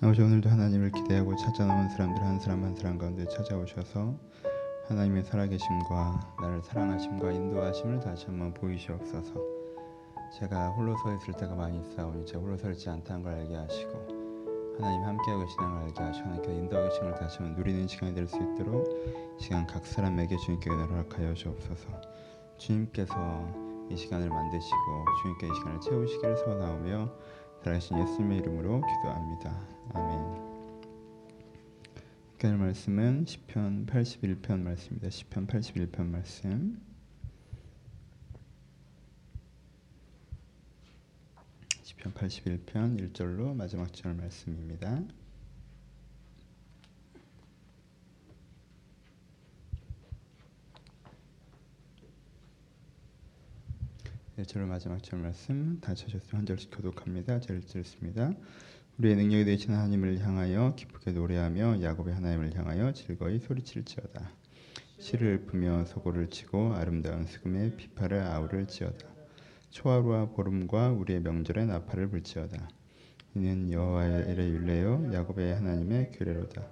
아버지 오늘도 하나님을 기대하고 찾아나온 사람들 한 사람 한 사람 가운데 찾아오셔서 하나님의 살아계심과 나를 사랑하심과 인도하심을 다시 한번 보이시옵소서. 제가 홀로 서 있을 때가 많이 있사오니 제가 홀로 서 있지 않다는 걸 알게 하시고 하나님 함께하고 계시는 걸 알게 하시고 하나님께 인도하신 걸 다시 한번 누리는 시간이 될 수 있도록 시간 각 사람에게 주님께 허락하여 주옵소서. 주님께서 이 시간을 만드시고 주님께 이 시간을 채우시기를 소원하오며 살아계신 예수님의 이름으로 기도합니다. 아멘. 오늘 말씀은 시편 81편 말씀입니다. 시편 81편 말씀. 시편 81편 1절로 마지막 절 말씀입니다. 1절로 마지막 절 말씀 다 찾으셨으면 한 절씩 교독합니다. 제를 읽습니다. 우리의 능력이 되신 하나님을 향하여 기쁘게 노래하며 야곱의 하나님을 향하여 즐거이 소리칠지어다. 시를 읊으며 소고를 치고 아름다운 수금에 비파를 아우를 지어다. 초하루와 보름과 우리의 명절에 나팔을 불지어다. 이는 여호와의 율례요 야곱의 하나님의 규례로다.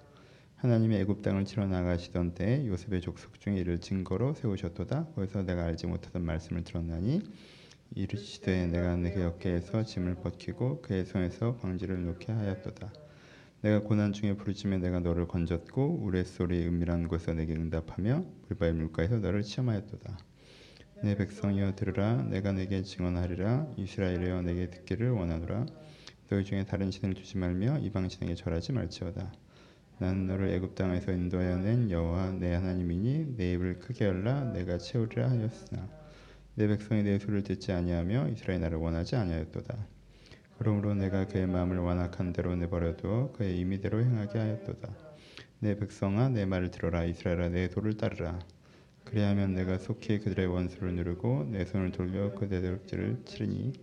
하나님의 애굽 땅을 치러 나가시던 때에 요셉의 족속 중에 이를 증거로 세우셨도다. 거기서 내가 알지 못하던 말씀을 들었나니 이르시되 내가 내게 어깨에서 짐을 벗기고 그의 손에서 광지를 놓게 하였도다. 내가 고난 중에 부르짖며 내가 너를 건졌고 우레소리 은밀한 곳에서 내게 응답하며 불바의 물가에서 너를 시험하였도다. 내 백성이여 들으라 내가 내게 증언하리라 이스라엘이여 내게 듣기를 원하노라 너희 중에 다른 신을 두지 말며 이방 신에게 절하지 말지어다. 나는 너를 애굽 땅에서 인도하여 낸 여호와 내 하나님이니 내 입을 크게 열라 내가 채우리라 하였으나 내 백성이 내 소리를 듣지 아니하며 이스라엘 나를 원하지 아니하였도다. 그러므로 내가 그의 마음을 완악한 대로 내버려두어 그의 임의대로 행하게 하였도다. 내 백성아 내 말을 들어라 이스라엘아 내 도를 따르라. 그리하면 내가 속히 그들의 원수를 누르고 내 손을 돌려 그들의 덕지를 치르니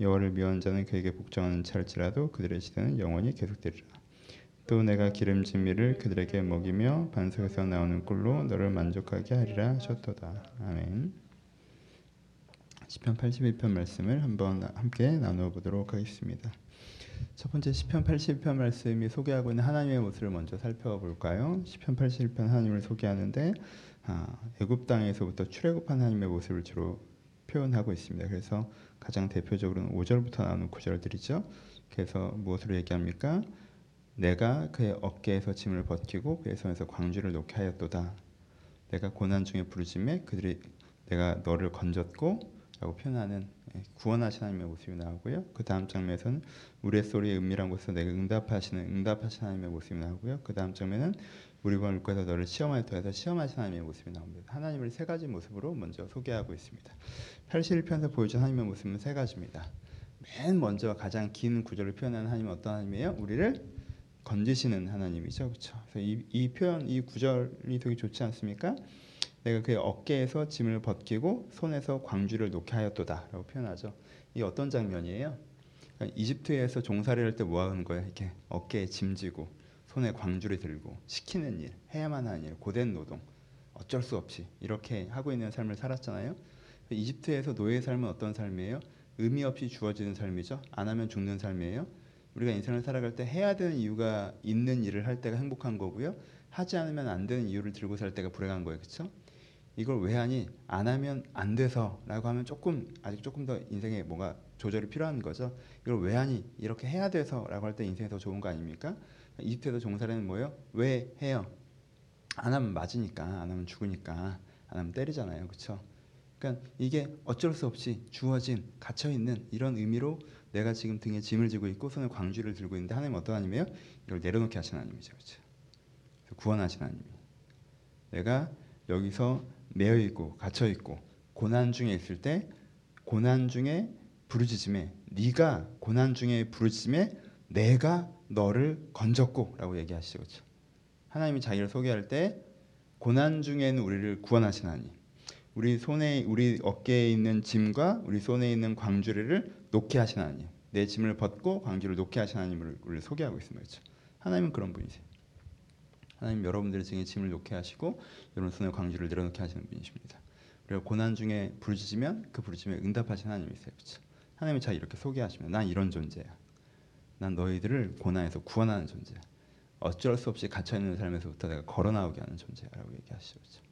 여호와를 미워하는 자는 그에게 복종하는 찰지라도 그들의 시대는 영원히 계속되리라. 또 내가 기름진 밀을 그들에게 먹이며 반석에서 나오는 꿀로 너를 만족하게 하리라 하셨도다. 아멘. 시편 81편 말씀을 한번 함께 나누어 보도록 하겠습니다. 첫 번째 시편 81편 말씀이 소개하고 있는 하나님의 모습을 먼저 살펴볼까요? 시편 81편 하나님을 소개하는데 아, 애굽 땅에서부터 출애굽한 하나님의 모습을 주로 표현하고 있습니다. 그래서 가장 대표적으로는 5절부터 나오는 구절들이죠. 그래서 무엇으로 얘기합니까? 내가 그의 어깨에서 짐을 벗기고 그의 손에서 광주를 놓게 하였도다. 내가 고난 중에 부르짖매 그들이 내가 너를 건졌고 라고 표현하는 예, 구원하신 하나님의 모습이 나오고요. 그 다음 장면에서는 우리의 소리에 은밀한 곳에서 내가 응답하시는 응답하신 하나님의 모습이 나오고요. 그 다음 장면은 우리가 물고에서 너를 시험하여 통해서 시험하신 하나님의 모습이 나옵니다. 하나님을 세 가지 모습으로 먼저 소개하고 있습니다. 81편에서 보여준 하나님의 모습은 세 가지입니다. 맨 먼저 가장 긴 구절을 표현하는 하나님은 어떤 하나님이에요? 우리를 건지시는 하나님이죠. 그렇죠? 이, 이 표현, 이 구절이 되게 좋지 않습니까? 내가 그의 어깨에서 짐을 벗기고 손에서 광주를 놓게 하였도다라고 표현하죠. 이 어떤 장면이에요? 그러니까 이집트에서 종살이를 할 때 뭐 하는 거예요? 이렇게 어깨에 짐지고 손에 광주를 들고 시키는 일, 해야만 하는 일, 고된 노동, 어쩔 수 없이 이렇게 하고 있는 삶을 살았잖아요. 이집트에서 노예의 삶은 어떤 삶이에요? 의미 없이 주어지는 삶이죠. 안 하면 죽는 삶이에요. 우리가 인생을 살아갈 때 해야 되는 이유가 있는 일을 할 때가 행복한 거고요. 하지 않으면 안 되는 이유를 들고 살 때가 불행한 거예요. 그렇죠? 이걸 왜 하니 안 하면 안 돼서라고 하면 조금 아직 조금 더 인생에 뭔가 조절이 필요한 거죠. 이걸 왜 하니 이렇게 해야 돼서라고 할 때 인생이 더 좋은 거 아닙니까? 이집트에서 종살이는 뭐예요? 왜 해요? 안 하면 맞으니까 안 하면 죽으니까 안 하면 때리잖아요, 그렇죠? 그러니까 이게 어쩔 수 없이 주어진 갇혀 있는 이런 의미로 내가 지금 등에 짐을 지고 있고 손에 광주를 들고 있는데 하나님 하나님이에요? 이걸 내려놓게 하시는 하나님이죠, 그렇죠? 구원하시는 하나님. 내가 여기서 매여 있고 갇혀 있고 고난 중에 있을 때 고난 중에 부르짖음에 네가 고난 중에 부르짖음에 내가 너를 건졌고라고 얘기하시죠. 그렇죠? 하나님이 자기를 소개할 때 고난 중에는 우리를 구원하신 하나님. 우리 손에 우리 어깨에 있는 짐과 우리 손에 있는 광주리를 놓게 하신 하나님. 내 짐을 벗고 광주를 놓게 하신 하나님을 우리를 소개하고 있습니다. 그렇죠? 하나님은 그런 분이세요. 하나님 여러분들의 등에 짐을 놓게 하시고 손에 광주를 내려놓게 하시는 분이십니다. 그리고 고난 중에 부르짖으면 그 부르짖음에 응답하신 하나님이세요. 그렇죠? 하나님이 자 이렇게 소개하시면 난 이런 존재야. 난 너희들을 고난에서 구원하는 존재야. 어쩔 수 없이 갇혀 있는 삶에서부터 내가 걸어 나오게 하는 존재라고 얘기하시죠.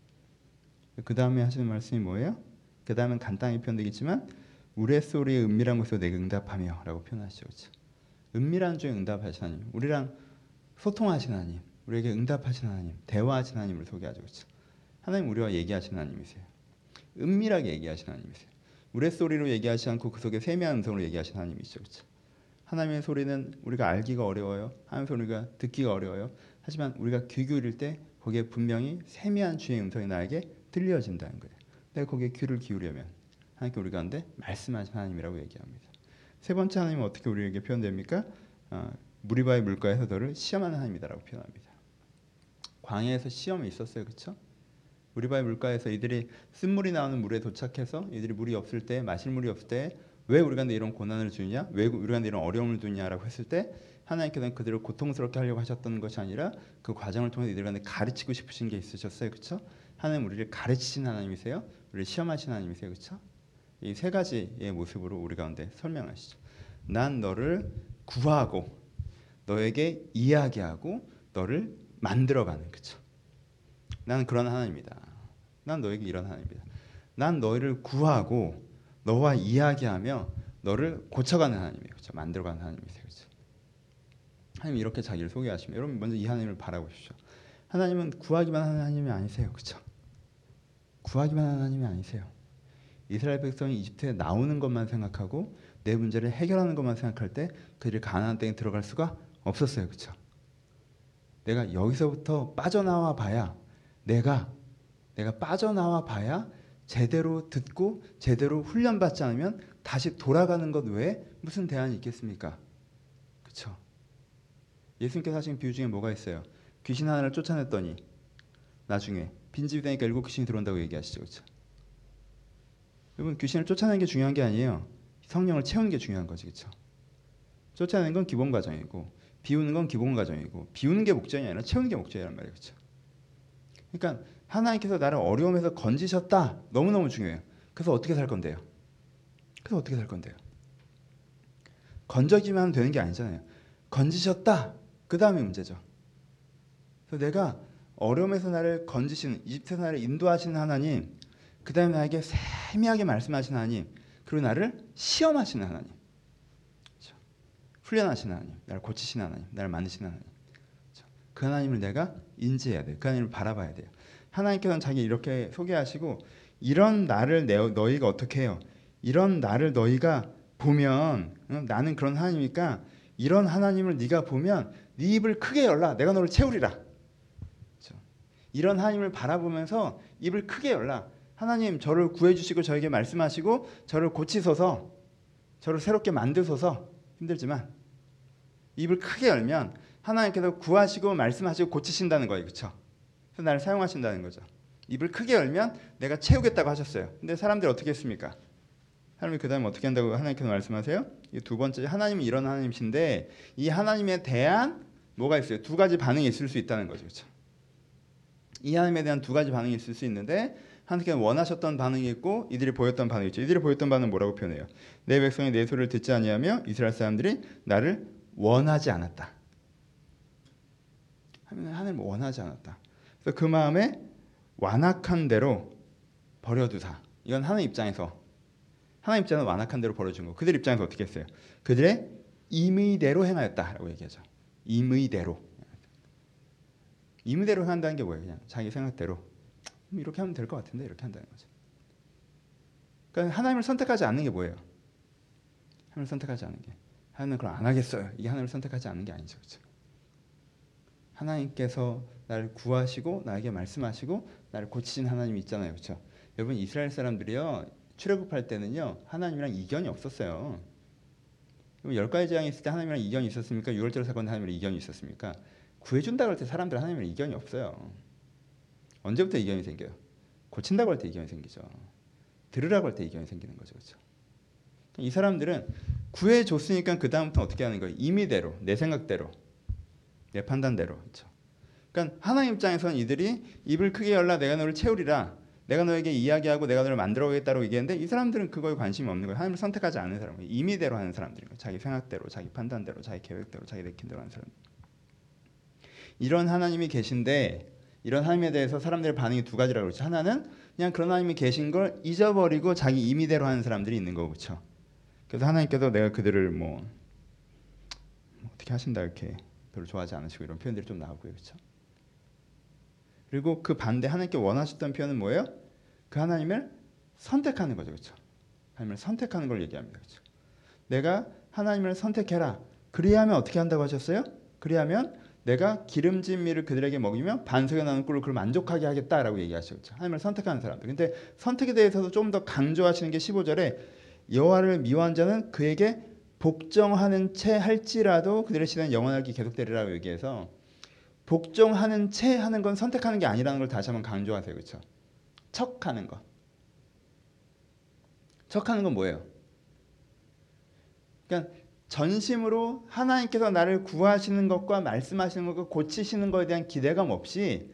그 다음에 하시는 말씀이 뭐예요? 그 다음은 간단히 표현되겠지만 우레소리의 은밀한 곳에서 내가 응답하며라고 표현하시죠. 그렇죠? 은밀한 중에 응답하신 하나님, 우리랑 소통하신 하나님, 우리에게 응답하신 하나님, 대화하신 하나님을 소개하죠. 그렇죠? 하나님 우리와 얘기하신 하나님이세요. 은밀하게 얘기하신 하나님이세요. 우레소리로 얘기하지 않고 그 속에 세미한 음성으로 얘기하신 하나님이시죠. 그렇죠? 하나님의 소리는 우리가 알기가 어려워요. 하나님의 소리가 듣기가 어려워요. 하지만 우리가 귀 기울일 때 거기에 분명히 세미한 주의 음성이 나에게 들려진다는 거예요. 내가 거기에 귀를 기울이면 하나님께 우리 가운데 말씀하신 하나님이라고 얘기합니다. 세 번째 하나님은 어떻게 우리에게 표현됩니까? 어, 무리바의 물가에서 너를 시험하는 하나님이다라고 표현합니다. 광야에서 시험이 있었어요, 그렇죠? 무리바의 물가에서 이들이 쓴물이 나오는 물에 도착해서 이들이 물이 없을 때 마실 물이 없을 때 왜 우리가 이런 고난을 주냐? 왜 우리가 이런 어려움을 주냐라고 했을 때 하나님께서는 그들을 고통스럽게 하려고 하셨던 것이 아니라 그 과정을 통해 이들한테 가르치고 싶으신 게 있으셨어요, 그렇죠? 하나님 우리를 가르치신 하나님이세요. 우리를 시험하신 하나님이세요, 그렇죠? 이 세 가지의 모습으로 우리 가운데 설명하시죠. 난 너를 구하고 너에게 이야기하고 너를 만들어가는 그렇죠. 나는 그런 하나님이다. 난 너에게 이런 하나님이다. 난 너희를 구하고 너와 이야기하며 너를 고쳐가는 하나님이에요. 그렇죠? 만들어가는 하나님이세요. 그렇죠? 하나님 이렇게 자기를 소개하시면 여러분 먼저 이 하나님을 바라보십시오. 하나님은 구하기만 하는 하나님이 아니세요. 그렇죠? 구하기만 하는 하나님이 아니세요. 이스라엘 백성이 이집트에 나오는 것만 생각하고 내 문제를 해결하는 것만 생각할 때 그들이 가나안 땅에 들어갈 수가 없었어요. 그렇죠? 내가 여기서부터 빠져나와 봐야 내가 내가 빠져나와 봐야 제대로 듣고 제대로 훈련받지 않으면 다시 돌아가는 것 외에 무슨 대안이 있겠습니까? 그렇죠? 예수님께서 하신 비유 중에 뭐가 있어요? 귀신 하나를 쫓아냈더니 나중에 빈집이 되니까 일곱 귀신이 들어온다고 얘기하시죠. 그렇죠? 여러분 귀신을 쫓아내는 게 중요한 게 아니에요. 성령을 채우는 게 중요한 거지. 그렇죠? 쫓아내는 건 기본 과정이고 비우는 건 기본 과정이고 비우는 게 목적이 아니라 채우는 게 목적이란 말이에요. 그렇죠? 그러니까 하나님께서 나를 어려움에서 건지셨다. 너무너무 중요해요. 그래서 어떻게 살 건데요? 그래서 어떻게 살 건데요? 건져기만 하면 되는 게 아니잖아요. 건지셨다. 그 다음이 문제죠. 그래서 내가 어려움에서 나를 건지시는 이집트에서 나를 인도하시는 하나님, 그 다음에 나에게 세미하게 말씀하시는 하나님, 그리고 나를 시험하시는 하나님? 훈련하시는 하나님, 나를 고치시는 하나님, 나를 만드시는 하나님. 그렇죠? 그 하나님을 내가 인지해야 돼. 그 하나님을 바라봐야 돼요. 하나님께서는 자기 이렇게 소개하시고 이런 나를 내, 너희가 어떻게 해요? 이런 나를 너희가 보면 응? 나는 그런 하나님이니까 이런 하나님을 네가 보면 네 입을 크게 열라. 내가 너를 채우리라. 그렇죠? 이런 하나님을 바라보면서 입을 크게 열라. 하나님 저를 구해주시고 저에게 말씀하시고 저를 고치소서 저를 새롭게 만드소서 힘들지만 입을 크게 열면 하나님께서 구하시고 말씀하시고 고치신다는 거예요. 그렇죠? 그래서 나를 사용하신다는 거죠. 입을 크게 열면 내가 채우겠다고 하셨어요. 근데 사람들이 어떻게 했습니까? 하나님이 그 다음에 어떻게 한다고 하나님께서 말씀하세요? 이 두 번째 하나님이 이런 하나님이신데 이 하나님에 대한 뭐가 있어요? 두 가지 반응이 있을 수 있다는 거죠. 그렇죠? 이 하나님에 대한 두 가지 반응이 있을 수 있는데 하나님께서 원하셨던 반응이 있고 이들이 보였던 반응이 있죠. 이들이 보였던 반응은 뭐라고 표현해요? 내 백성이 내 소리를 듣지 아니하며 이스라엘 사람들이 나를 원하지 않았다. 하나님을 원하지 않았다. 그래서 그 마음에 완악한 대로 버려두사. 이건 하나님 입장에서 하나님 입장에서 완악한 대로 버려준 거. 그들 입장에서 어떻게 했어요? 그들의 임의대로 행하였다라고 얘기하죠. 임의대로. 임의대로 행한다는 게 뭐예요? 그냥 자기 생각대로 이렇게 하면 될 것 같은데 이렇게 한다는 거죠. 그러니까 하나님을 선택하지 않는 게 뭐예요? 하나님을 선택하지 않는 게 하나님은 그럼 안 하겠어요. 이 하나님을 선택하지 않는 게 아니죠, 그렇죠? 하나님께서 나를 구하시고 나에게 말씀하시고 나를 고치신 하나님이 있잖아요. 그렇죠? 여러분 이스라엘 사람들이요. 출애굽할 때는요. 하나님이랑 이견이 없었어요. 열 가지 재앙이 있을 때 하나님이랑 이견이 있었습니까? 유월절 사건 하나님이랑 이견이 있었습니까? 구해준다고 할때 사람들 하나님이랑 이견이 없어요. 언제부터 이견이 생겨요? 고친다고 할 때 이견이 생기죠. 들으라고 할 때 이견이 생기는 거죠. 그렇죠? 이 사람들은 구해줬으니까 그 다음부터 어떻게 하는 거예요? 임의대로, 내 생각대로, 내 판단대로. 그렇죠? 그러니까 하나님 입장에서는 이들이 입을 크게 열라 내가 너를 채우리라. 내가 너에게 이야기하고 내가 너를 만들어가겠다고 얘기했는데 이 사람들은 그거에 관심이 없는 거예요. 하나님을 선택하지 않는 사람, 임의대로 하는 사람들인 거예요. 자기 생각대로, 자기 판단대로, 자기 계획대로, 자기 내킨 대로 하는 사람. 이런 하나님이 계신데 이런 하나님에 대해서 사람들의 반응이 두 가지라고 그러죠. 하나는 그냥 그런 하나님이 계신 걸 잊어버리고 자기 임의대로 하는 사람들이 있는 거고 그렇죠. 그래서 하나님께서 내가 그들을 뭐 어떻게 하신다 이렇게 별로 좋아하지 않으시고 이런 표현들이 좀 나오고요. 그렇죠. 그리고 그 반대 하나님께 원하셨던 표현은 뭐예요? 그 하나님을 선택하는 거죠. 그렇죠? 하나님을 선택하는 걸 얘기합니다. 그렇죠? 내가 하나님을 선택해라. 그리하면 어떻게 한다고 하셨어요? 그리하면 내가 기름진 밀을 그들에게 먹이며 반석에 나는 꿀을 그를 만족하게 하겠다라고 얘기하시죠. 그렇죠? 하나님을 선택하는 사람들. 근데 선택에 대해서도 좀 더 강조하시는 게 15절에 여호와를 미워한 자는 그에게 복종하는 채 할지라도 그들의 시대는 영원하게 계속되리라고 얘기해서 복종하는 채 하는 건 선택하는 게 아니라는 걸 다시 한번 강조하세요. 그렇죠? 척하는 거. 척하는 건 뭐예요? 그러니까 전심으로 하나님께서 나를 구하시는 것과 말씀하시는 것과 고치시는 것에 대한 기대감 없이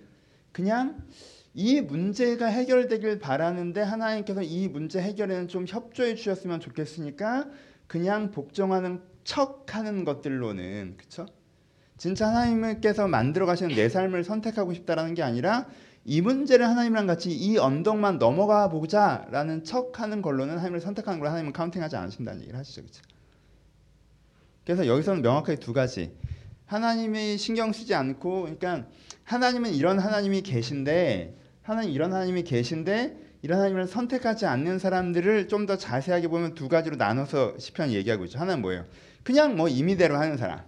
그냥 이 문제가 해결되길 바라는데 하나님께서 이 문제 해결에는 좀 협조해 주셨으면 좋겠으니까 그냥 복종하는 척하는 것들로는 그렇죠? 진짜 하나님께서 만들어 가시는 내 삶을 선택하고 싶다라는 게 아니라 이 문제를 하나님이랑 같이 이 언덕만 넘어가 보자라는 척하는 걸로는 하나님을 선택하는 걸 하나님은 카운팅하지 않으신다는 얘기를 하시죠, 그렇죠? 그래서 여기서는 명확하게 두 가지. 하나님이 신경 쓰지 않고, 그러니까 하나님은 이런 하나님이 계신데, 하나님 이런 하나님이 계신데 이런 하나님을 선택하지 않는 사람들을 좀 더 자세하게 보면 두 가지로 나눠서 시편 얘기하고 있죠. 하나는 뭐예요? 그냥 뭐 임의대로 하는 사람.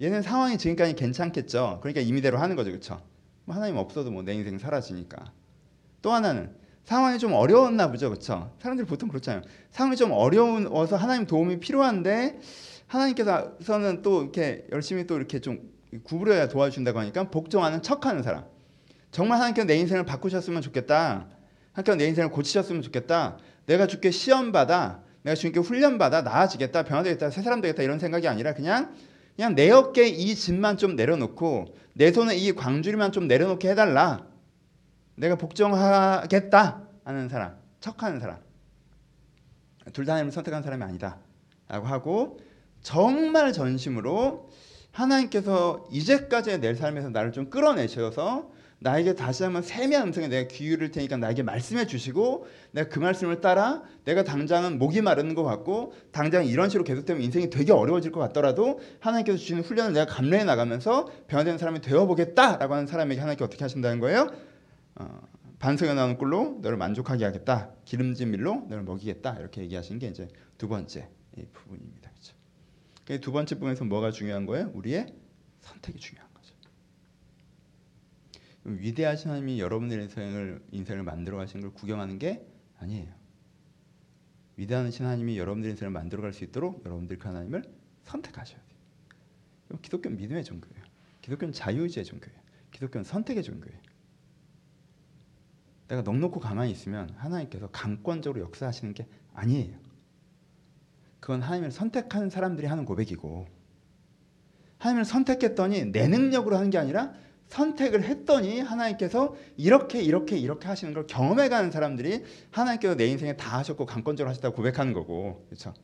얘는 상황이 지금까지 괜찮겠죠. 그러니까 임의대로 하는 거죠, 그렇죠? 뭐 하나님 없어도 뭐 내 인생 사라지니까. 또 하나는 상황이 좀 어려웠나 보죠, 그렇죠? 사람들이 보통 그렇잖아요. 상황이 좀 어려워서 하나님 도움이 필요한데 하나님께서는 또 이렇게 열심히 또 이렇게 좀 구부려야 도와주신다고 하니까 복종하는 척하는 사람. 정말 하나님께서 내 인생을 바꾸셨으면 좋겠다. 하나님께서 내 인생을 고치셨으면 좋겠다. 내가 주께 시험 받아, 내가 주님께 훈련 받아 나아지겠다, 변화되겠다, 새 사람 되겠다 이런 생각이 아니라 그냥 그냥 내 어깨 이 짐만 좀 내려놓고 내 손에 이 광주리만 좀 내려놓게 해달라. 내가 복종하겠다 하는 사람, 척하는 사람. 둘 다 하나님을 선택한 사람이 아니다.라고 하고 정말 전심으로 하나님께서 이제까지의 내 삶에서 나를 좀 끌어내셔서 나에게 다시 한번 세미한 음성에 내가 귀를 테니까 나에게 말씀해 주시고 내가 그 말씀을 따라 내가 당장은 목이 마르는 것 같고 당장 이런 식으로 계속되면 인생이 되게 어려워질 것 같더라도 하나님께서 주시는 훈련을 내가 감내해 나가면서 변화되는 사람이 되어보겠다라고 하는 사람에게 하나님께 어떻게 하신다는 거예요? 어, 반석에 나오는 꿀로 너를 만족하게 하겠다. 기름진 밀로 너를 먹이겠다. 이렇게 얘기하신 게 이제 두 번째 이 부분입니다. 그렇죠? 두 번째 부분에서 뭐가 중요한 거예요? 우리의 선택이 중요한 거죠. 위대하신 하나님이 여러분들의 인생을 인생을 만들어 가신 걸 구경하는 게 아니에요. 위대하신 하나님이 여러분들의 인생을 만들어 갈 수 있도록 여러분들이 그 하나님을 선택하셔야 돼요. 기독교는 믿음의 종교예요. 기독교는 자유의지의 종교예요. 기독교는 선택의 종교예요. 내가 넉넉고 가만히 있으면 하나님께서 강권적으로 역사하시는 게 아니에요. 그건 하나님을 선택하는 사람들이 하는 고백이고 하나님을 선택했더니 내 능력으로 하는 게 아니라 선택을 했더니 하나님께서 이렇게 이렇게 이렇게 하시는 걸 경험해 가는 사람들이 하나님께서 내 인생에 다 하셨고 강권적으로 하셨다고 고백하는 거고 그렇죠?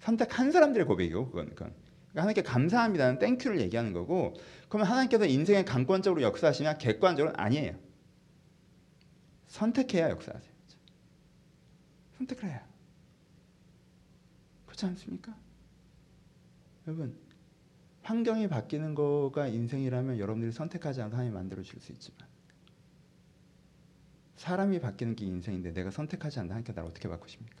선택한 사람들의 고백이고 그건 그러니까 하나님께 감사합니다는 땡큐를 얘기하는 거고 그러면 하나님께서 인생에 강권적으로 역사하시냐 객관적으로는 아니에요. 선택해야 역사하세요. 그렇죠? 선택을 해야. 그렇지 않습니까? 여러분 환경이 바뀌는 거가 인생이라면 여러분들이 선택하지 않아도 하나님이 만들어 줄 수 있지만 사람이 바뀌는 게 인생인데 내가 선택하지 않는다 하니까 나를 어떻게 바꾸십니까?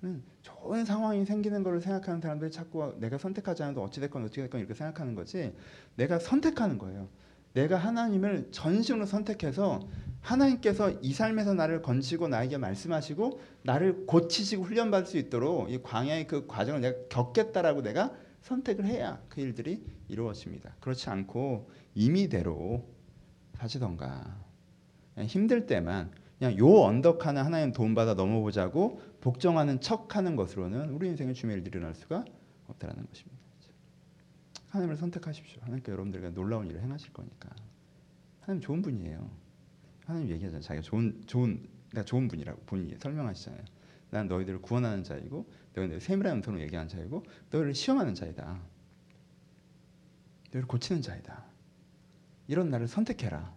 그렇죠? 좋은 상황이 생기는 것을 생각하는 사람들이 자꾸 내가 선택하지 않아도 어찌됐건 어찌됐건 이렇게 생각하는 거지 내가 선택하는 거예요. 내가 하나님을 전심으로 선택해서 하나님께서 이 삶에서 나를 건지고 나에게 말씀하시고 나를 고치시고 훈련받을 수 있도록 이 광야의 그 과정을 내가 겪겠다라고 내가 선택을 해야 그 일들이 이루어집니다. 그렇지 않고 임의대로 하시던가 힘들 때만 그냥 요 언덕 하나 하나님 도움받아 넘어보자고 복종하는 척하는 것으로는 우리 인생의 주의 일들이 일어날 수가 없다라는 것입니다. 하나님을 선택하십시오. 하나님께 여러분들에게 놀라운 일을 행하실 거니까. 하나님 좋은 분이에요. 하나님 얘기하잖아요. 자기가 좋은 좋은 내가 좋은 분이라고 본인이 설명하시잖아요. 난 너희들을 구원하는 자이고 너희들 세밀한 음성으로 얘기하는 자이고 너희를 시험하는 자이다. 너희를 고치는 자이다. 이런 나를 선택해라.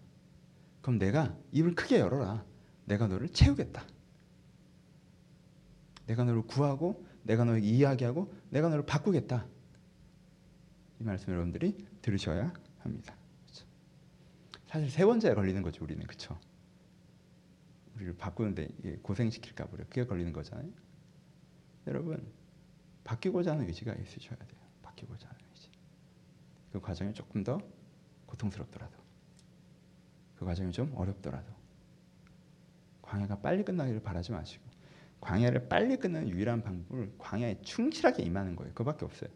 그럼 내가 입을 크게 열어라. 내가 너를 채우겠다. 내가 너를 구하고 내가 너를 이야기하고 내가 너를 바꾸겠다. 이 말씀 여러분들이 들으셔야 합니다. 그렇죠? 사실 세 번째에 걸리는 거죠 우리는 그렇죠. 우리를 바꾸는데 고생시킬까 보려 그게 걸리는 거잖아요. 여러분 바뀌고자 하는 의지가 있으셔야 돼요. 바뀌고자 하는 의지. 그 과정이 조금 더 고통스럽더라도 그 과정이 좀 어렵더라도 광야가 빨리 끝나기를 바라지 마시고 광야를 빨리 끝내는 유일한 방법을 광야에 충실하게 임하는 거예요. 그밖에 없어요.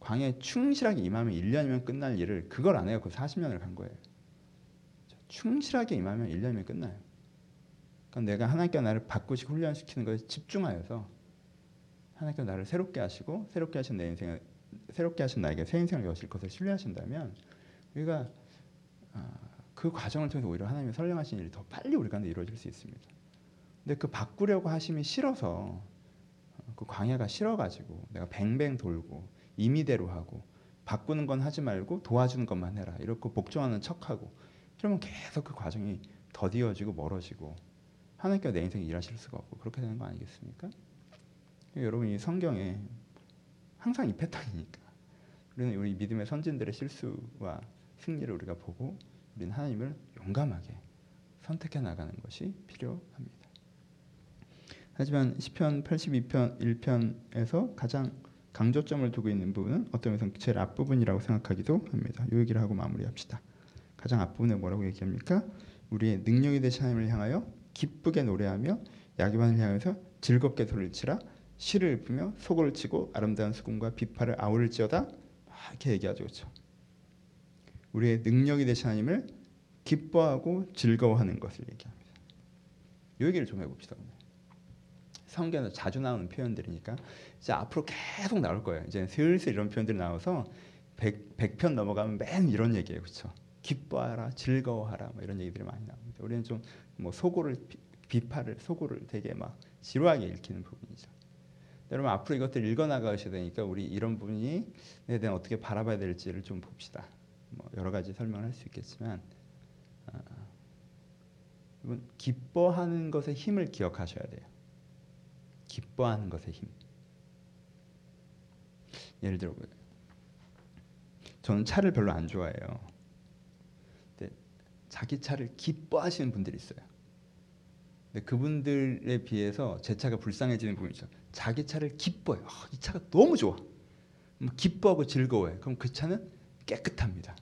광야에 충실하게 임하면 1년이면 끝날 일을 그걸 안. 그 40년을 간 거예요. 충실하게 임하면 1년이면 끝나요. 그러니까 내가 하나님께 나를 바꾸시고 훈련시키는 것에 집중하여서 하나님께 나를 새롭게 하시고 새롭게 하신 내 인생을 새롭게 하신 나에게 새 인생을 여실 것을 신뢰하신다면 우리가 아, 그 과정을 통해서 오히려 하나님의 선량하신 일이 더 빨리 우리 가운데 이루어질 수 있습니다. 근데 그 바꾸려고 하심이 싫어서 그 광야가 싫어가지고 내가 뱅뱅 돌고 임의대로 하고 바꾸는 건 하지 말고 도와주는 것만 해라 이렇게 복종하는 척하고 그러면 계속 그 과정이 더디어지고 멀어지고 하나님께서 내 인생에 일하실 수가 없고 그렇게 되는 거 아니겠습니까? 여러분이 성경에 항상 이 패턴이니까 우리는 우리 믿음의 선진들의 실수와 승리를 우리가 보고 우리는 하나님을 용감하게 선택해 나가는 것이 필요합니다. 하지만 시편 82편 1편에서 가장 강조점을 두고 있는 부분은 어떤 면에서 제일 앞부분이라고 생각하기도 합니다. 이 얘기를 하고 마무리합시다. 가장 앞부분에 뭐라고 얘기합니까? 우리의 능력이 되신 하나님을 향하여 기쁘게 노래하며 야기반을 향해서 즐겁게 소리를 치라 시를 읊으며 소고를 치고 아름다운 수금과 비파를 아우를지어다 이렇게 얘기하죠 그렇죠? 우리의 능력이 되신 하나님을 기뻐하고 즐거워하는 것을 얘기합니다. 이 얘기를 좀 해봅시다 오늘. 성경에서 자주 나오는 표현들이니까 이제 앞으로 계속 나올 거예요. 이제 슬슬 이런 표현들이 나와서 100, 100 편 넘어가면 맨 이런 얘기예요. 그렇죠? 기뻐하라, 즐거워하라 뭐 이런 얘기들이 많이 나옵니다. 우리는 좀 뭐 소고를 비파를 소고를 되게 막 지루하게 읽히는 부분이죠. 여러분 앞으로 이것들 읽어 나가셔야 되니까 우리 이런 부분에 대한 어떻게 바라봐야 될지를 좀 봅시다. 뭐 여러 가지 설명을 할수 있겠지만 아, 여러분 기뻐하는 것의 힘을 기억하셔야 돼요. 기뻐하는 것의 힘. 예를 들어 저는 차를 별로 안 좋아해요. 근데 자기 차를 기뻐하시는 분들이 있어요. 근데 그분들에 비해서 제 차가 불쌍해지는 부분이죠. 자기 차를 기뻐해요. 아, 이 차가 너무 좋아. 뭐 기뻐하고 즐거워해. 그럼 그 차는 깨끗합니다.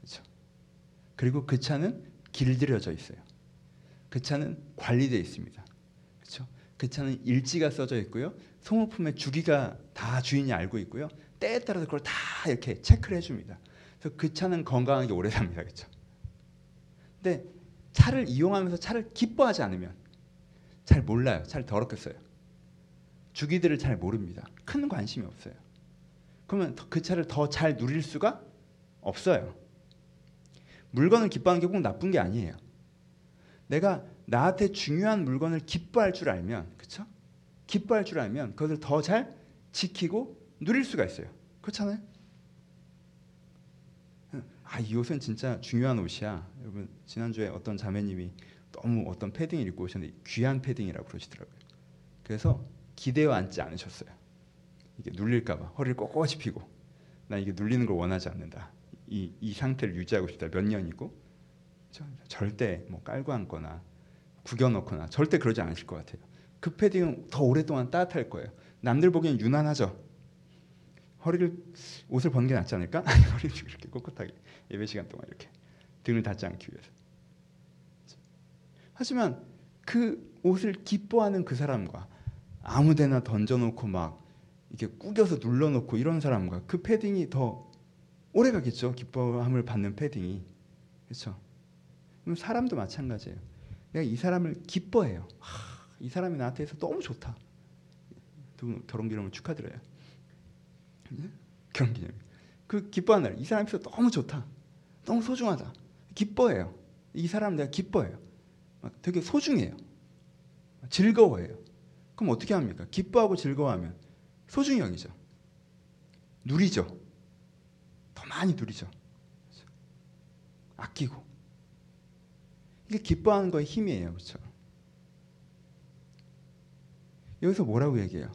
그렇죠? 그리고 그 차는 길들여져 있어요. 그 차는 관리되어 있습니다. 그 차는 일지가 써져 있고요. 소모품의 주기가 다 주인이 알고 있고요. 때에 따라서 그걸 다 이렇게 체크를 해줍니다. 그래서 그 차는 건강하게 오래 삽니다. 그렇죠? 근데 차를 이용하면서 차를 기뻐하지 않으면 잘 몰라요. 잘 더럽게 써요. 주기들을 잘 모릅니다. 큰 관심이 없어요. 그러면 그 차를 더 잘 누릴 수가 없어요. 물건을 기뻐하는 게 꼭 나쁜 게 아니에요. 내가 나한테 중요한 물건을 기뻐할 줄 알면, 그렇죠? 기뻐할 줄 알면 그것을 더 잘 지키고 누릴 수가 있어요. 그렇잖아요. 아, 이 옷은 진짜 중요한 옷이야. 여러분 지난주에 어떤 자매님이 너무 어떤 패딩을 입고 오셨는데 귀한 패딩이라고 그러시더라고요. 그래서 기대어 앉지 않으셨어요. 이게 눌릴까 봐 허리를 꼿꼿이 피고 나 이게 눌리는 걸 원하지 않는다. 이, 이 상태를 유지하고 싶다. 몇 년이고 절대 뭐 깔고 앉거나 구겨놓거나 절대 그러지 않으실 것 같아요. 그 패딩은 더 오랫동안 따뜻할 거예요. 남들 보기엔 유난하죠. 허리를 옷을 벗는 게 낫지 않을까? 허리를 이렇게 꼿꼿하게 예배 시간 동안 이렇게 등을 닫지 않기 위해서. 하지만 그 옷을 기뻐하는 그 사람과 아무데나 던져놓고 막 이렇게 꾸겨서 눌러놓고 이런 사람과 그 패딩이 더 오래 가겠죠. 기뻐함을 받는 패딩이 그렇죠. 사람도 마찬가지예요. 내가 이 사람을 기뻐해요. 하, 이 사람이 나한테서 너무 좋다. 결혼 기념을 축하드려요. 네? 결혼 기념. 그 기뻐하는 날, 이 사람이 너무 좋다. 너무 소중하다. 기뻐해요. 이 사람 내가 기뻐해요. 막 되게 소중해요. 즐거워해요. 그럼 어떻게 합니까? 기뻐하고 즐거워하면 소중히 여기죠. 누리죠. 더 많이 누리죠. 아끼고. 이게 기뻐하는 거의 힘이에요. 그렇죠? 여기서 뭐라고 얘기해요?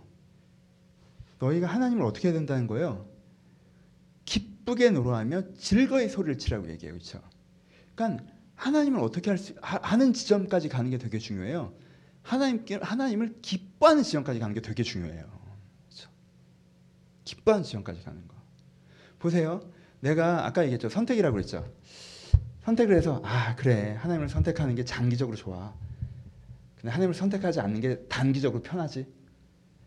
너희가 하나님을 어떻게 해야 된다는 거예요? 기쁘게 노래하며 즐거이 소리를 치라고 얘기해요. 그렇죠? 그러니까 하나님을 어떻게 할 수, 하는 지점까지 가는 게 되게 중요해요. 하나님 하나님을 기뻐하는 지점까지 가는 게 되게 중요해요. 그렇죠? 기뻐하는 지점까지 가는 거. 보세요. 내가 아까 얘기했죠. 선택이라고 그랬죠. 선택을 해서 아 그래 하나님을 선택하는 게 장기적으로 좋아. 근데 하나님을 선택하지 않는 게 단기적으로 편하지.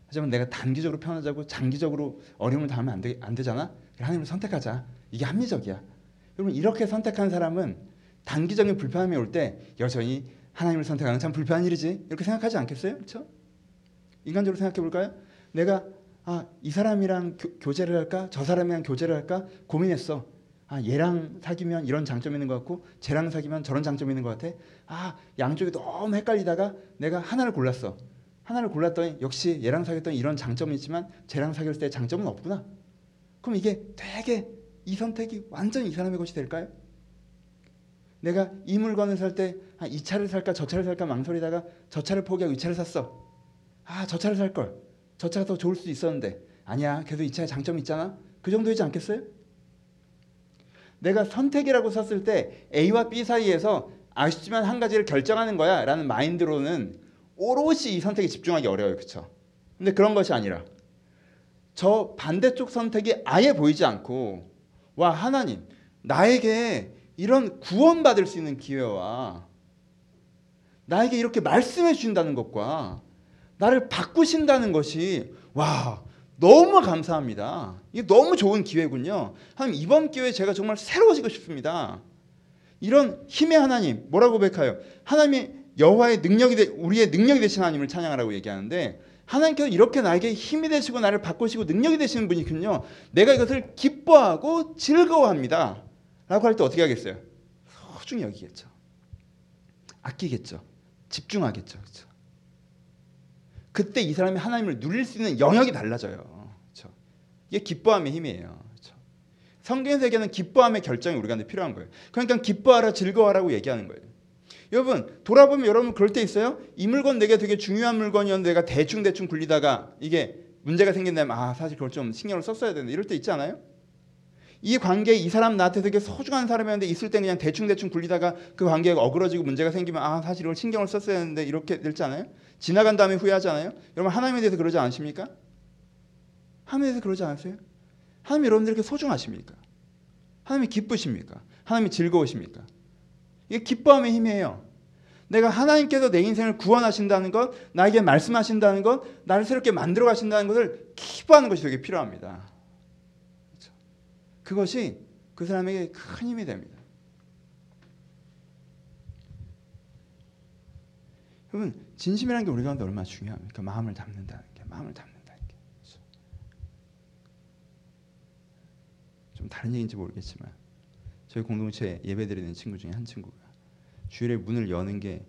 하지만 내가 단기적으로 편하자고 장기적으로 어려움을 당하면 안, 되, 안 되잖아. 하나님을 선택하자. 이게 합리적이야. 여러분 이렇게 선택한 사람은 단기적인 불편함이 올 때 여전히 하나님을 선택하는 참 불편한 일이지. 이렇게 생각하지 않겠어요? 그렇죠? 인간적으로 생각해 볼까요? 내가 아, 이 사람이랑 교, 제를 할까? 저 사람이랑 교제를 할까? 고민했어. 아, 얘랑 사귀면 이런 장점이 있는 것 같고 쟤랑 사귀면 저런 장점이 있는 것 같아. 아, 양쪽이 너무 헷갈리다가 내가 하나를 골랐어. 하나를 골랐더니 역시 얘랑 사귀었더니 이런 장점이 있지만 쟤랑 사귀었을 때 장점은 없구나. 그럼 이게 되게 이 선택이 완전히 이 사람의 것이 될까요? 내가 이 물건을 살 때 아, 이 차를 살까 저 차를 살까 망설이다가 저 차를 포기하고 이 차를 샀어. 아, 저 차를 살 걸. 저 차가 더 좋을 수도 있었는데 아니야. 그래도 이 차에 장점이 있잖아. 그 정도이지 않겠어요? 내가 선택이라고 썼을 때 A와 B 사이에서 아쉽지만 한 가지를 결정하는 거야 라는 마인드로는 오롯이 이 선택에 집중하기 어려워요. 그렇죠? 근데 그런 것이 아니라 저 반대쪽 선택이 아예 보이지 않고 와 하나님 나에게 이런 구원받을 수 있는 기회와 나에게 이렇게 말씀해 주신다는 것과 나를 바꾸신다는 것이 와 너무 감사합니다. 이게 너무 좋은 기회군요. 하나님 이번 기회에 제가 정말 새로워지고 싶습니다. 이런 힘의 하나님 뭐라고 고백하여? 하나님이 여호와의 능력이 되, 우리의 능력이 되신 하나님을 찬양하라고 얘기하는데 하나님께서 이렇게 나에게 힘이 되시고 나를 바꾸시고 능력이 되시는 분이군요. 내가 이것을 기뻐하고 즐거워합니다. 라고 할 때 어떻게 하겠어요? 소중히 여기겠죠. 아끼겠죠. 집중하겠죠. 그렇죠? 그때 이 사람이 하나님을 누릴 수 있는 영역이 달라져요. 그렇죠? 이게 기뻐함의 힘이에요. 그렇죠? 성경 세계는 기뻐함의 결정이 우리가 필요한 거예요. 그러니까 기뻐하라 즐거워하라고 얘기하는 거예요. 여러분 돌아보면 여러분 그럴 때 있어요. 이 물건 내게 되게 중요한 물건이었는데 내가 대충 대충 굴리다가 이게 문제가 생긴다면 아 사실 그걸 좀 신경을 썼어야 되는데 이럴 때 있지 않아요? 이 관계 이 사람 나한테 되게 소중한 사람이었는데 있을 때 그냥 대충 대충 굴리다가 그 관계가 어그러지고 문제가 생기면 아 사실 이걸 신경을 썼어야 했는데 이렇게 될지 않아요? 지나간 다음에 후회하잖아요. 여러분 하나님에 대해서 그러지 않으십니까? 하나님에 대해서 그러지 않으세요? 하나님 여러분들에게 소중하십니까? 하나님이 기쁘십니까? 하나님이 즐거우십니까? 이게 기뻐함의 힘이에요. 내가 하나님께서 내 인생을 구원하신다는 것, 나에게 말씀하신다는 것, 나를 새롭게 만들어 가신다는 것을 기뻐하는 것이 되게 필요합니다. 그렇죠? 그것이 그 사람에게 큰 힘이 됩니다. 여러분 진심이라는 게 우리 가운데 얼마나 중요합니까? 마음을 담는다는 게, 마음을 담는다는 게. 좀 다른 얘기인지 모르겠지만 저희 공동체 예배드리는 친구 중에 한 친구가 주일에 문을 여는 게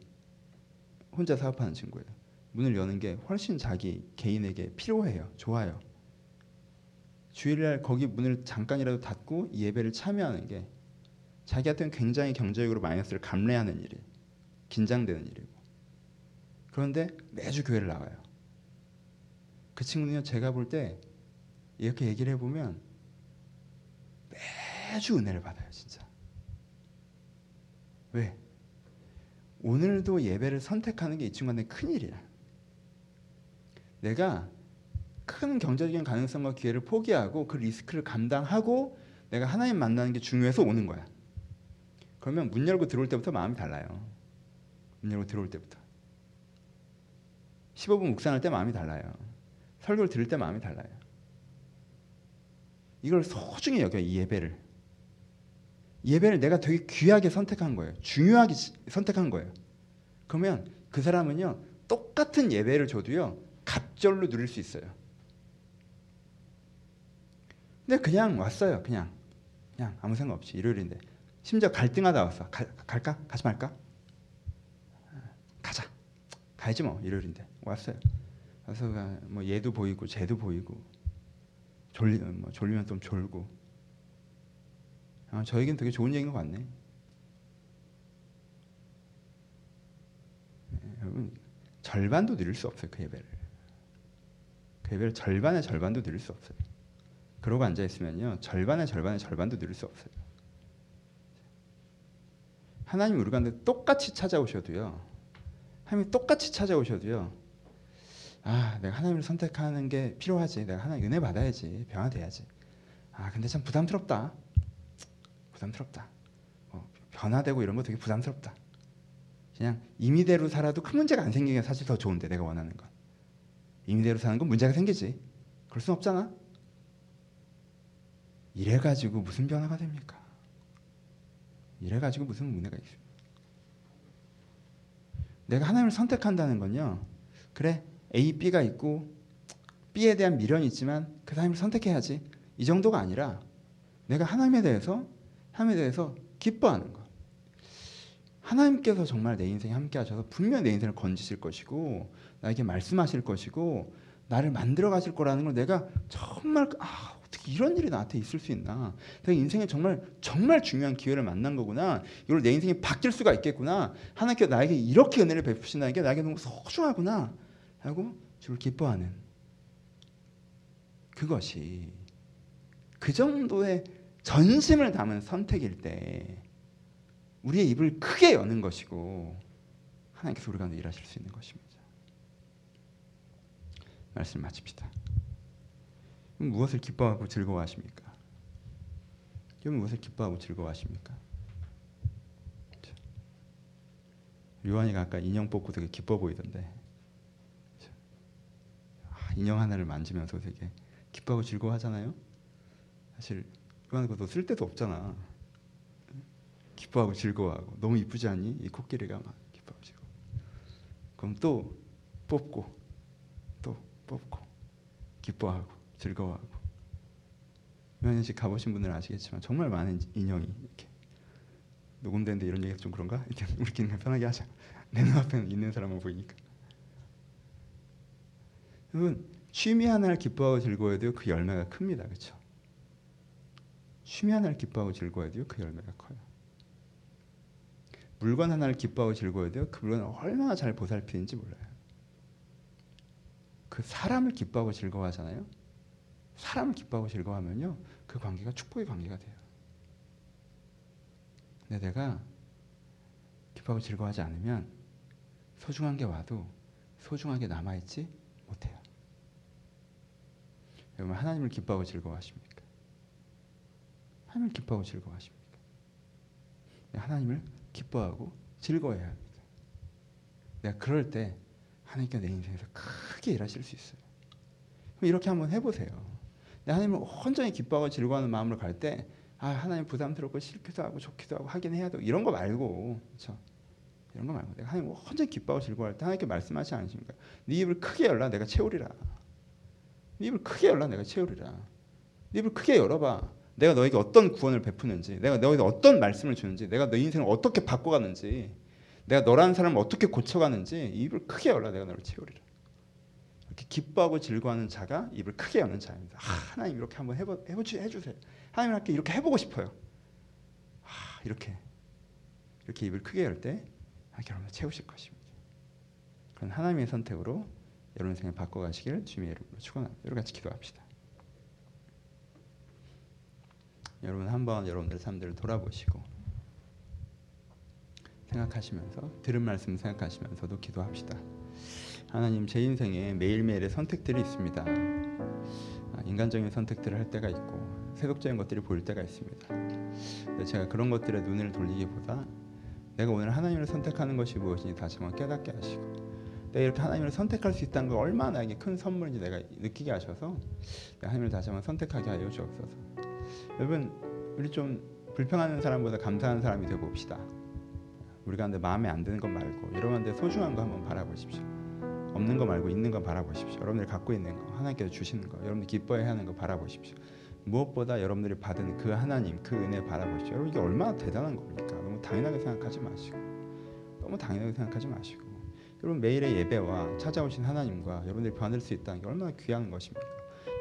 혼자 사업하는 친구예요. 문을 여는 게 훨씬 자기 개인에게 필요해요. 좋아요. 주일날 거기 문을 잠깐이라도 닫고 예배를 참여하는 게 자기한테는 굉장히 경제적으로 마이너스를 감내하는 일이 긴장되는 일이고 그런데 매주 교회를 나와요. 그 친구는요 제가 볼 때 이렇게 얘기를 해보면 매주 은혜를 받아요 진짜 왜? 오늘도 예배를 선택하는 게 이 친구한테 큰일이야. 내가 큰 경제적인 가능성과 기회를 포기하고 그 리스크를 감당하고 내가 하나님 만나는 게 중요해서 오는 거야. 그러면 문 열고 들어올 때부터 마음이 달라요. 문 열고 들어올 때부터. 15분 묵상할 때 마음이 달라요. 설교를 들을 때 마음이 달라요. 이걸 소중히 여겨 이 예배를. 예배를 내가 되게 귀하게 선택한 거예요. 중요하게 선택한 거예요. 그러면 그 사람은요 똑같은 예배를 줘도요 갑절로 누릴 수 있어요. 근데 그냥 왔어요. 그냥 그냥 아무 생각 없이 일요일인데 심지어 갈등하다 왔어. 가, 갈까? 가지 말까? 가야지 뭐 일요일인데 왔어요. 와서 뭐 얘도 보이고 쟤도 보이고 졸리 뭐 졸리면 좀 졸고. 아, 저에겐 되게 좋은 얘기인 것 같네. 네, 여러분 절반도 드릴 수 없어요 그 예배를. 그 예배를 절반의 절반도 드릴 수 없어요. 그러고 앉아 있으면요 절반의 절반의 절반도 드릴 수 없어요. 하나님 우리 가운데 똑같이 찾아오셔도요. 하나님 똑같이 찾아오셔도요. 아, 내가 하나님을 선택하는 게 필요하지. 내가 하나님 은혜 받아야지. 변화돼야지. 아, 근데 참 부담스럽다. 부담스럽다. 어, 변화되고 이런 거 되게 부담스럽다. 그냥 임의대로 살아도 큰 문제가 안 생기는 게 사실 더 좋은데 내가 원하는 건. 임의대로 사는 건 문제가 생기지. 그럴 순 없잖아. 이래 가지고 무슨 변화가 됩니까? 이래 가지고 무슨 문제가 있어요? 내가 하나님을 선택한다는 건요. 그래 A, B가 있고 B에 대한 미련이 있지만 그 하나님을 선택해야지. 이 정도가 아니라 내가 하나님에 대해서 하나님에 대해서 기뻐하는 것. 하나님께서 정말 내 인생에 함께 하셔서 분명 내 인생을 건지실 것이고 나에게 말씀하실 것이고 나를 만들어 가실 거라는 걸 내가 정말 아 어떻게 이런 일이 나한테 있을 수 있나? 내가 인생에 정말 정말 중요한 기회를 만난 거구나. 이걸 내 인생이 바뀔 수가 있겠구나. 하나님께서 나에게 이렇게 은혜를 베푸신다는 게 나에게 너무 소중하구나. 하고 주를 기뻐하는 그것이 그 정도의 전심을 담은 선택일 때 우리의 입을 크게 여는 것이고 하나님께서 우리 가운데 일하실 수 있는 것입니다. 말씀 마칩시다. 무엇을 기뻐하고 즐거워하십니까? 여러분 무엇을 기뻐하고 즐거워하십니까? 요한이가 아까 인형 뽑고 되게 기뻐 보이던데 아, 인형 하나를 만지면서 되게 기뻐하고 즐거워하잖아요. 사실 요한이 그것도 쓸 데도 없잖아. 기뻐하고 즐거워하고 너무 이쁘지 않니? 이 코끼리가 막 기뻐하고 즐거워. 그럼 또 뽑고 또 뽑고 기뻐하고 즐거워하고 씨 가보신 분들은 아시겠지만 정말 많은 인형이 이렇게 녹음되는데 이런 얘기가 좀 그런가? 우리끼리 편하게 하자. 내 눈앞에 있는 사람만 보이니까. 여러분 취미 하나를 기뻐하고 즐거워해도 그 열매가 큽니다, 그렇죠? 취미 하나를 기뻐하고 즐거워해도 그 열매가 커요. 물건 하나를 기뻐하고 즐거워해도 그 물건을 얼마나 잘 보살피는지 몰라요. 그 사람을 기뻐하고 즐거워하잖아요. 사람을 기뻐하고 즐거워하면요, 그 관계가 축복의 관계가 돼요. 근데 내가 기뻐하고 즐거워하지 않으면 소중한 게 와도 소중하게 남아있지 못해요. 여러분 하나님을 기뻐하고 즐거워하십니까? 하나님을 기뻐하고 즐거워하십니까? 하나님을 기뻐하고 즐거워해야 합니다. 내가 그럴 때 하나님께 내 인생에서 크게 일하실 수 있어요. 이렇게 한번 해보세요. 하나님을 온전히 기뻐하고 즐거워하는 마음으로 갈 때, 아 하나님 부담스럽고 싫기도 하고 좋기도 하고 하긴 해야 돼 이런 거 말고, 그렇죠? 이런 거 말고 내가 하나님 혼자 기뻐하고 즐거워할 때 하나님께 말씀하시지 않으십니까? 네 입을 크게 열라 내가 채우리라. 네 입을 크게 열라 내가 채우리라. 네 입을 크게 열어봐. 내가 너에게 어떤 구원을 베푸는지, 내가 너에게 어떤 말씀을 주는지, 내가 너 인생을 어떻게 바꿔가는지, 내가 너라는 사람을 어떻게 고쳐가는지 입을 크게 열라 내가 너를 채우리라. 기뻐하고 즐거워하는 자가 입을 크게 여는 자입니다. 아, 하나님 이렇게 한번 해보, 해보주, 해주세요. 하나님 함께 이렇게 해보고 싶어요. 아, 이렇게 이렇게 입을 크게 열때 여러분을 채우실 것입니다. 그런 하나님의 선택으로 여러분 생을 바꿔가시기를 주님의 이름으로 축원합니다. 여러분 같이 기도합시다. 여러분 한번 여러분들 삶들을 돌아보시고 생각하시면서 들은 말씀 생각하시면서도 기도합시다. 하나님 제 인생에 매일매일의 선택들이 있습니다. 아, 인간적인 선택들을 할 때가 있고 세속적인 것들이 보일 때가 있습니다. 제가 그런 것들에 눈을 돌리기보다 내가 오늘 하나님을 선택하는 것이 무엇인지 다시 한번 깨닫게 하시고 내가 이렇게 하나님을 선택할 수 있다는 걸 얼마나 나에게 큰 선물인지 내가 느끼게 하셔서 하나님을 다시 한번 선택하게 하여 주옵소서. 여러분 우리 좀 불평하는 사람보다 감사하는 사람이 되어 봅시다. 우리가 근데 마음에 안 드는 것 말고 여러분한테 소중한 거 한번 바라보십시오. 없는 거 말고 있는 거 바라보십시오. 여러분들이 갖고 있는 거 하나님께서 주시는 거 여러분들 기뻐해야 하는 거 바라보십시오. 무엇보다 여러분들이 받은 그 하나님 그 은혜 바라보시죠. 여러분 이게 얼마나 대단한 겁니까? 너무 당연하게 생각하지 마시고 너무 당연하게 생각하지 마시고 여러분 매일의 예배와 찾아오신 하나님과 여러분들이 받을 수 있다는 게 얼마나 귀한 것입니까?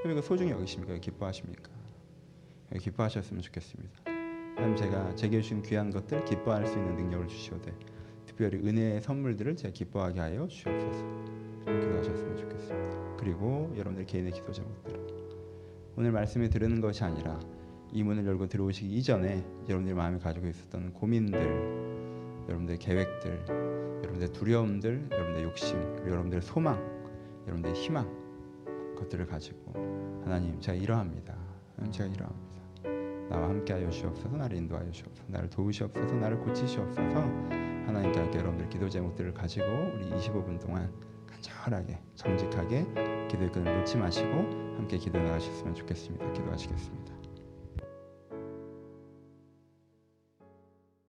여러분 이거 소중히 여기십니까? 기뻐하십니까? 기뻐하셨으면 좋겠습니다. 하나님 제가 제게 주신 귀한 것들 기뻐할 수 있는 능력을 주시오되 특별히 은혜의 선물들을 제가 기뻐하게 하여 주옵소서. 기도하셨으면 좋겠습니다. 그리고 여러분들 개인의 기도 제목들 오늘 말씀을 들으는 것이 아니라 이 문을 열고 들어오시기 이전에 여러분들이 마음에 가지고 있었던 고민들, 여러분들의 계획들, 여러분들의 두려움들, 여러분들의 욕심, 그리고 여러분들의 소망, 여러분들의 희망 것들을 가지고 하나님 제가 이러합니다. 하나님 제가 이러합니다. 나와 함께하여 주옵소서 나를 인도하여 주옵소서 나를 도우시옵소서 나를 고치시옵소서 하나님께 여러분들 기도 제목들을 가지고 우리 25분 동안 간절하게 정직하게 기도의 끈을 놓지 마시고 함께 기도 나가셨으면 좋겠습니다. 기도하시겠습니다.